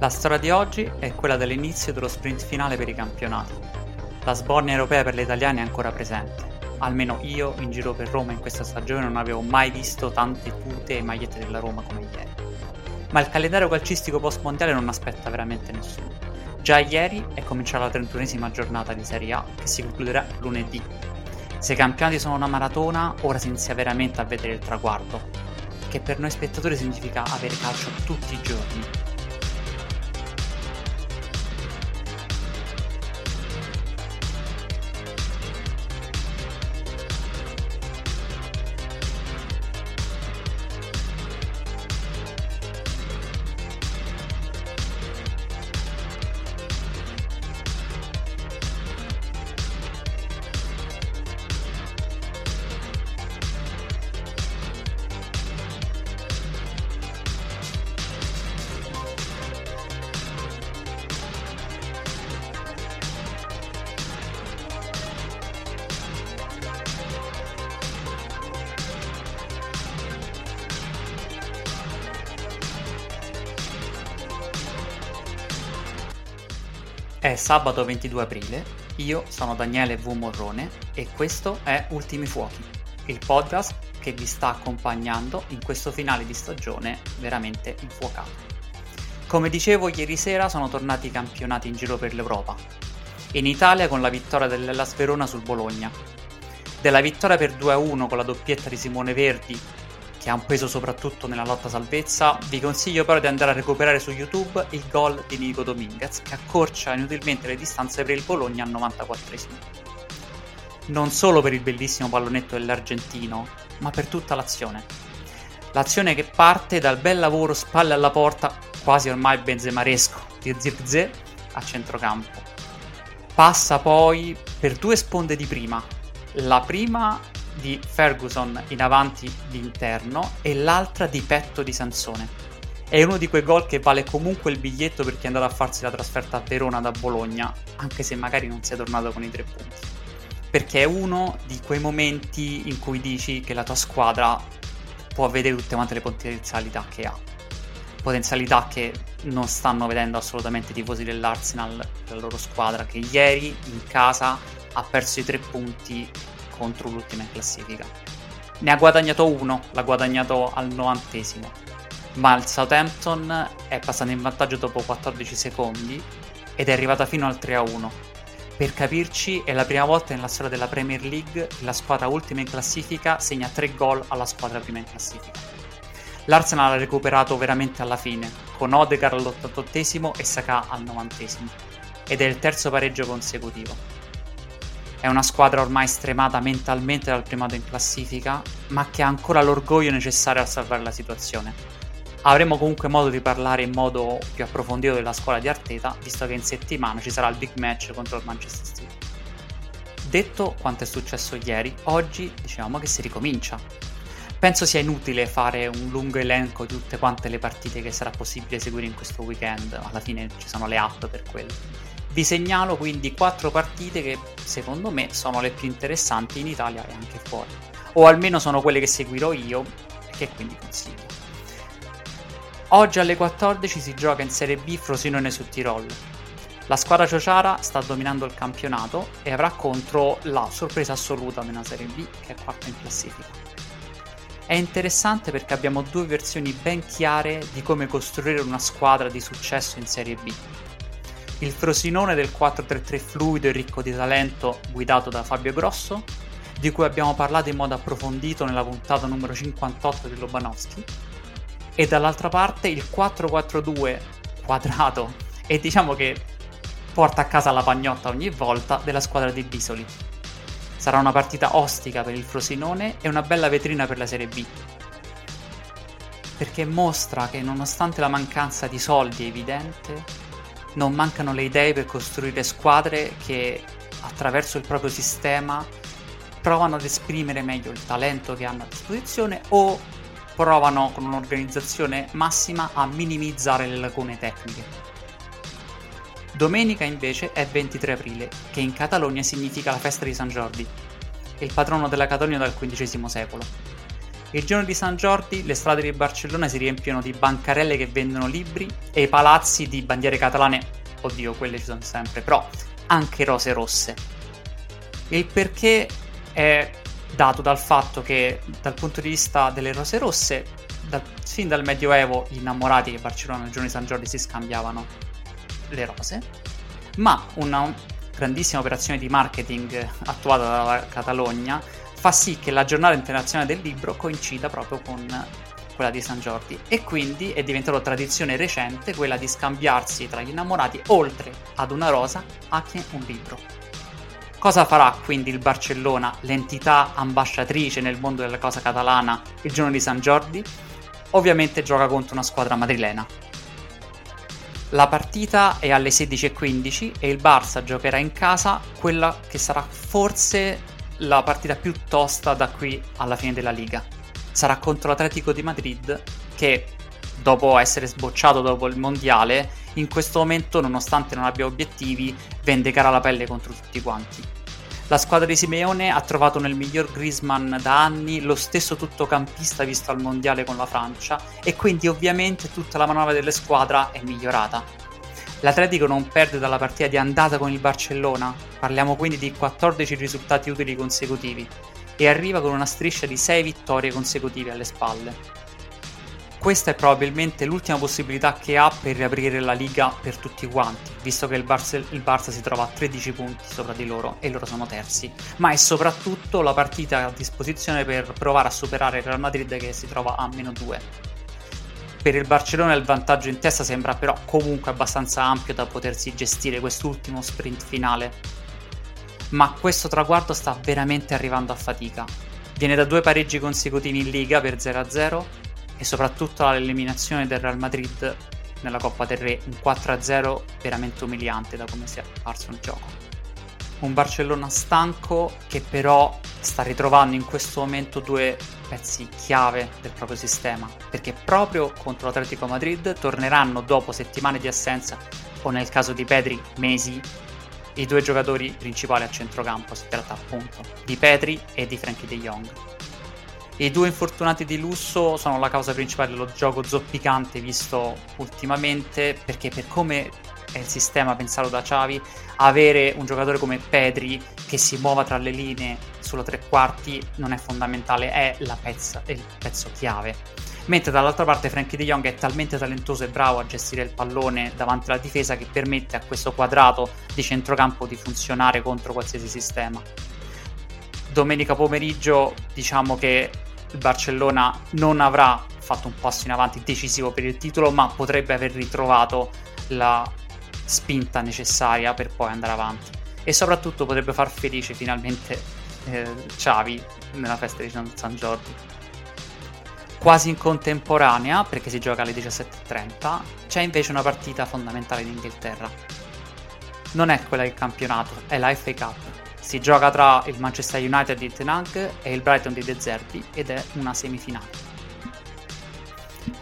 La storia di oggi è quella dell'inizio dello sprint finale per i campionati. La sbornia europea per gli italiani è ancora presente. Almeno io in giro per Roma in questa stagione non avevo mai visto tante tute e magliette della Roma come ieri. Ma il calendario calcistico post mondiale non aspetta veramente nessuno. Già ieri è cominciata la 31esima giornata di Serie A che si concluderà lunedì. Se i campionati sono una maratona, ora si inizia veramente a vedere il traguardo, che per noi spettatori significa avere calcio tutti i giorni, È sabato 22 aprile, io sono Daniele V. Morrone e questo è Ultimi Fuochi, il podcast che vi sta accompagnando in questo finale di stagione veramente infuocato. Come dicevo, ieri sera sono tornati i campionati in giro per l'Europa. In Italia con la vittoria dell'Ellas Verona sul Bologna. Della vittoria per 2-1 con la doppietta di Simone Verdi che ha un peso soprattutto nella lotta salvezza, vi consiglio però di andare a recuperare su YouTube il gol di Nico Dominguez che accorcia inutilmente le distanze per il Bologna al 94esimo. Non solo per il bellissimo pallonetto dell'argentino, ma per tutta l'azione. L'azione che parte dal bel lavoro spalle alla porta, quasi ormai benzemaresco, di Zirkzee a centrocampo. Passa poi per due sponde di prima. La prima di Ferguson in avanti di interno e l'altra di petto di Sansone. È uno di quei gol che vale comunque il biglietto per chi è andato a farsi la trasferta a Verona da Bologna, anche se magari non sei tornato con i tre punti. Perché è uno di quei momenti in cui dici che la tua squadra può vedere tutte quante le potenzialità che ha. Potenzialità che non stanno vedendo assolutamente i tifosi dell'Arsenal, della loro squadra, che ieri in casa ha perso i tre punti contro l'ultima in classifica. Ne ha guadagnato uno, l'ha guadagnato al novantesimo, ma il Southampton è passato in vantaggio dopo 14 secondi ed è arrivata fino al 3-1. Per capirci, è la prima volta nella storia della Premier League che la squadra ultima in classifica segna 3 gol alla squadra prima in classifica. L'Arsenal ha recuperato veramente alla fine, con Odegaard all'88 e Saka al 90 ed è il terzo pareggio consecutivo. È una squadra ormai stremata mentalmente dal primato in classifica, ma che ha ancora l'orgoglio necessario a salvare la situazione. Avremo comunque modo di parlare in modo più approfondito della squadra di Arteta, visto che in settimana ci sarà il big match contro il Manchester City. Detto quanto è successo ieri, oggi diciamo che si ricomincia. Penso sia inutile fare un lungo elenco di tutte quante le partite che sarà possibile seguire in questo weekend, alla fine ci sono le app per quello vi segnalo quindi quattro partite che secondo me sono le più interessanti in Italia e anche fuori. O almeno sono quelle che seguirò io e che quindi consiglio. Oggi alle 14 si gioca in Serie B Frosinone su Tirol. La squadra Ciociara sta dominando il campionato e avrà contro la sorpresa assoluta nella Serie B che è quarta in classifica. È interessante perché abbiamo due versioni ben chiare di come costruire una squadra di successo in Serie B il Frosinone del 4-3-3 fluido e ricco di talento guidato da Fabio Grosso, di cui abbiamo parlato in modo approfondito nella puntata numero 58 di Lobanowski, e dall'altra parte il 4-4-2 quadrato e diciamo che porta a casa la pagnotta ogni volta della squadra di Bisoli. Sarà una partita ostica per il Frosinone e una bella vetrina per la Serie B. Perché mostra che nonostante la mancanza di soldi evidente, non mancano le idee per costruire squadre che attraverso il proprio sistema provano ad esprimere meglio il talento che hanno a disposizione o provano con un'organizzazione massima a minimizzare le lacune tecniche. Domenica invece è 23 aprile, che in Catalogna significa la festa di San Giordi, il patrono della Catalogna dal XV secolo. Il giorno di San Giordi le strade di Barcellona si riempiono di bancarelle che vendono libri e i palazzi di bandiere catalane, oddio quelle ci sono sempre, però anche rose rosse. Il perché è dato dal fatto che dal punto di vista delle rose rosse, da, fin dal Medioevo gli innamorati che Barcellona il giorno di San Giordi si scambiavano le rose, ma una grandissima operazione di marketing attuata dalla Catalogna fa sì che la giornata internazionale del libro coincida proprio con quella di San Giordi e quindi è diventata tradizione recente quella di scambiarsi tra gli innamorati oltre ad una rosa anche un libro. Cosa farà quindi il Barcellona, l'entità ambasciatrice nel mondo della cosa catalana, il giorno di San Giordi? Ovviamente gioca contro una squadra madrilena, la partita è alle 16.15 e il Barça giocherà in casa quella che sarà forse la partita più tosta da qui alla fine della Liga. Sarà contro l'Atletico di Madrid che dopo essere sbocciato dopo il mondiale, in questo momento, nonostante non abbia obiettivi, vendicherà la pelle contro tutti quanti. La squadra di Simeone ha trovato nel miglior Griezmann da anni lo stesso tuttocampista visto al mondiale con la Francia e quindi ovviamente tutta la manovra della squadra è migliorata. L'Atletico non perde dalla partita di andata con il Barcellona, parliamo quindi di 14 risultati utili consecutivi, e arriva con una striscia di 6 vittorie consecutive alle spalle. Questa è probabilmente l'ultima possibilità che ha per riaprire la Liga per tutti quanti, visto che il, Barce- il, Barça si trova a 13 punti sopra di loro e loro sono terzi, ma è soprattutto la partita a disposizione per provare a superare il Real Madrid che si trova a meno 2. Per il Barcellona il vantaggio in testa sembra però comunque abbastanza ampio da potersi gestire quest'ultimo sprint finale, ma questo traguardo sta veramente arrivando a fatica. Viene da due pareggi consecutivi in Liga per 0-0 e soprattutto l'eliminazione del Real Madrid nella Coppa del Re, un 4-0 veramente umiliante da come si è apparso il gioco. Un Barcellona stanco che però sta ritrovando in questo momento due pezzi chiave del proprio sistema, perché proprio contro l'Atletico Madrid torneranno dopo settimane di assenza o nel caso di Pedri mesi i due giocatori principali a centrocampo, si tratta appunto di Petri e di Frankie de Jong. I due infortunati di lusso sono la causa principale dello gioco zoppicante visto ultimamente perché per come è il sistema pensato da Xavi, avere un giocatore come Pedri che si muova tra le linee sulla tre quarti non è fondamentale, è, pezza, è il pezzo chiave. Mentre dall'altra parte Frankie De Jong è talmente talentoso e bravo a gestire il pallone davanti alla difesa che permette a questo quadrato di centrocampo di funzionare contro qualsiasi sistema. Domenica pomeriggio diciamo che il Barcellona non avrà fatto un passo in avanti decisivo per il titolo, ma potrebbe aver ritrovato la spinta necessaria per poi andare avanti. E soprattutto potrebbe far felice finalmente eh, Xavi nella festa di San Giorgio. Quasi in contemporanea, perché si gioca alle 17.30, c'è invece una partita fondamentale in Inghilterra. Non è quella del campionato, è la FA Cup si gioca tra il Manchester United di Ten Hag e il Brighton di De Zerbi ed è una semifinale.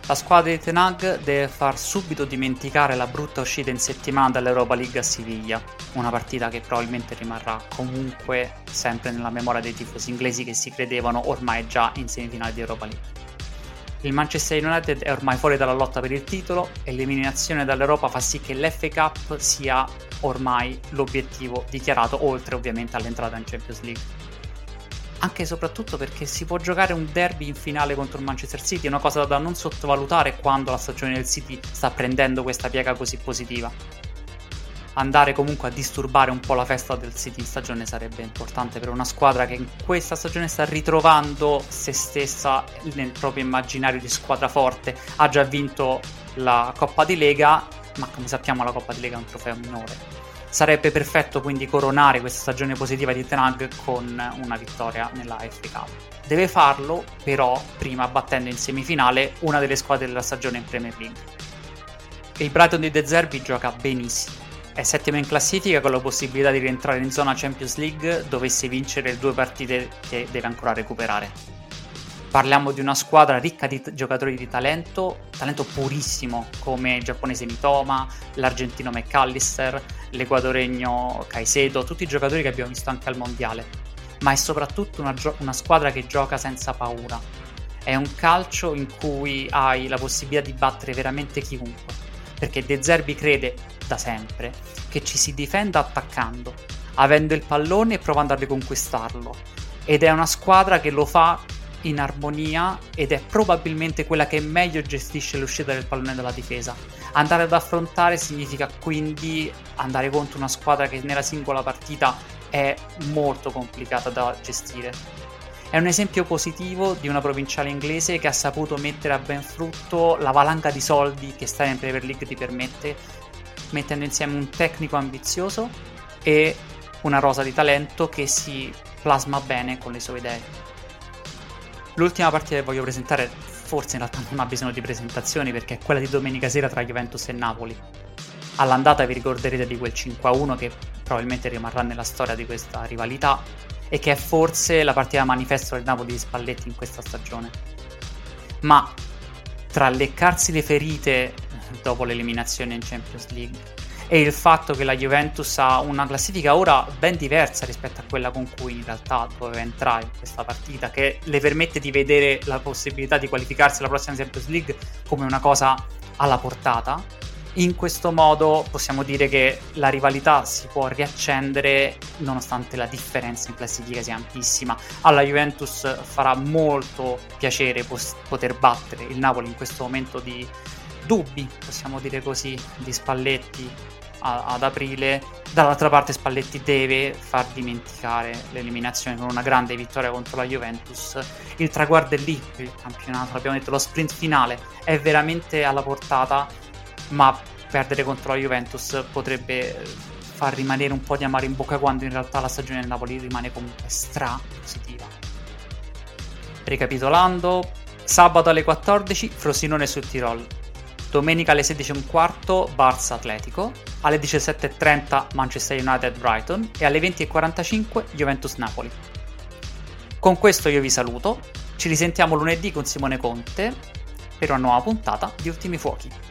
La squadra di Ten Hag deve far subito dimenticare la brutta uscita in settimana dall'Europa League a Siviglia, una partita che probabilmente rimarrà comunque sempre nella memoria dei tifosi inglesi che si credevano ormai già in semifinale di Europa League. Il Manchester United è ormai fuori dalla lotta per il titolo e l'eliminazione dall'Europa fa sì che l'FA Cup sia ormai l'obiettivo dichiarato, oltre ovviamente all'entrata in Champions League. Anche e soprattutto perché si può giocare un derby in finale contro il Manchester City, una cosa da non sottovalutare quando la stagione del City sta prendendo questa piega così positiva. Andare comunque a disturbare un po' la festa del City in stagione sarebbe importante per una squadra che in questa stagione sta ritrovando se stessa nel proprio immaginario di squadra forte. Ha già vinto la Coppa di Lega ma come sappiamo la Coppa di Lega è un trofeo minore. Sarebbe perfetto quindi coronare questa stagione positiva di Tenag con una vittoria nella Cup. Deve farlo però prima battendo in semifinale una delle squadre della stagione in Premier League. Il Brighton di De Zerbi gioca benissimo. È settimo in classifica con la possibilità di rientrare in zona Champions League dovesse vincere le due partite che deve ancora recuperare. Parliamo di una squadra ricca di t- giocatori di talento, talento purissimo come il giapponese Mitoma, l'argentino McAllister, l'equadoregno Caicedo, tutti i giocatori che abbiamo visto anche al mondiale. Ma è soprattutto una, gio- una squadra che gioca senza paura. È un calcio in cui hai la possibilità di battere veramente chiunque. Perché De Zerbi crede da sempre che ci si difenda attaccando, avendo il pallone e provando a riconquistarlo. Ed è una squadra che lo fa in armonia ed è probabilmente quella che meglio gestisce l'uscita del pallone dalla difesa. Andare ad affrontare significa quindi andare contro una squadra che nella singola partita è molto complicata da gestire. È un esempio positivo di una provinciale inglese che ha saputo mettere a ben frutto la valanga di soldi che stare in Premier League ti permette, mettendo insieme un tecnico ambizioso e una rosa di talento che si plasma bene con le sue idee. L'ultima partita che voglio presentare, forse in realtà non ha bisogno di presentazioni perché è quella di domenica sera tra Juventus e Napoli. All'andata vi ricorderete di quel 5-1 che probabilmente rimarrà nella storia di questa rivalità e che è forse la partita manifesto del Napoli di Spalletti in questa stagione. Ma tra leccarsi le ferite dopo l'eliminazione in Champions League e il fatto che la Juventus ha una classifica ora ben diversa rispetto a quella con cui in realtà doveva entrare in questa partita, che le permette di vedere la possibilità di qualificarsi alla prossima Champions League come una cosa alla portata. In questo modo possiamo dire che la rivalità si può riaccendere nonostante la differenza in classifica sia ampissima. Alla Juventus farà molto piacere poter battere il Napoli in questo momento di dubbi, possiamo dire così, di Spalletti a, ad aprile. Dall'altra parte Spalletti deve far dimenticare l'eliminazione con una grande vittoria contro la Juventus. Il traguardo è lì per il campionato, abbiamo detto lo sprint finale è veramente alla portata, ma perdere contro la Juventus potrebbe far rimanere un po' di amaro in bocca quando in realtà la stagione del Napoli rimane comunque stra positiva. Ricapitolando, sabato alle 14 Frosinone sul Tirol, domenica alle 16.15 Barça Atletico, alle 17.30 Manchester United Brighton e alle 20.45 Juventus Napoli. Con questo io vi saluto, ci risentiamo lunedì con Simone Conte per una nuova puntata di Ultimi Fuochi.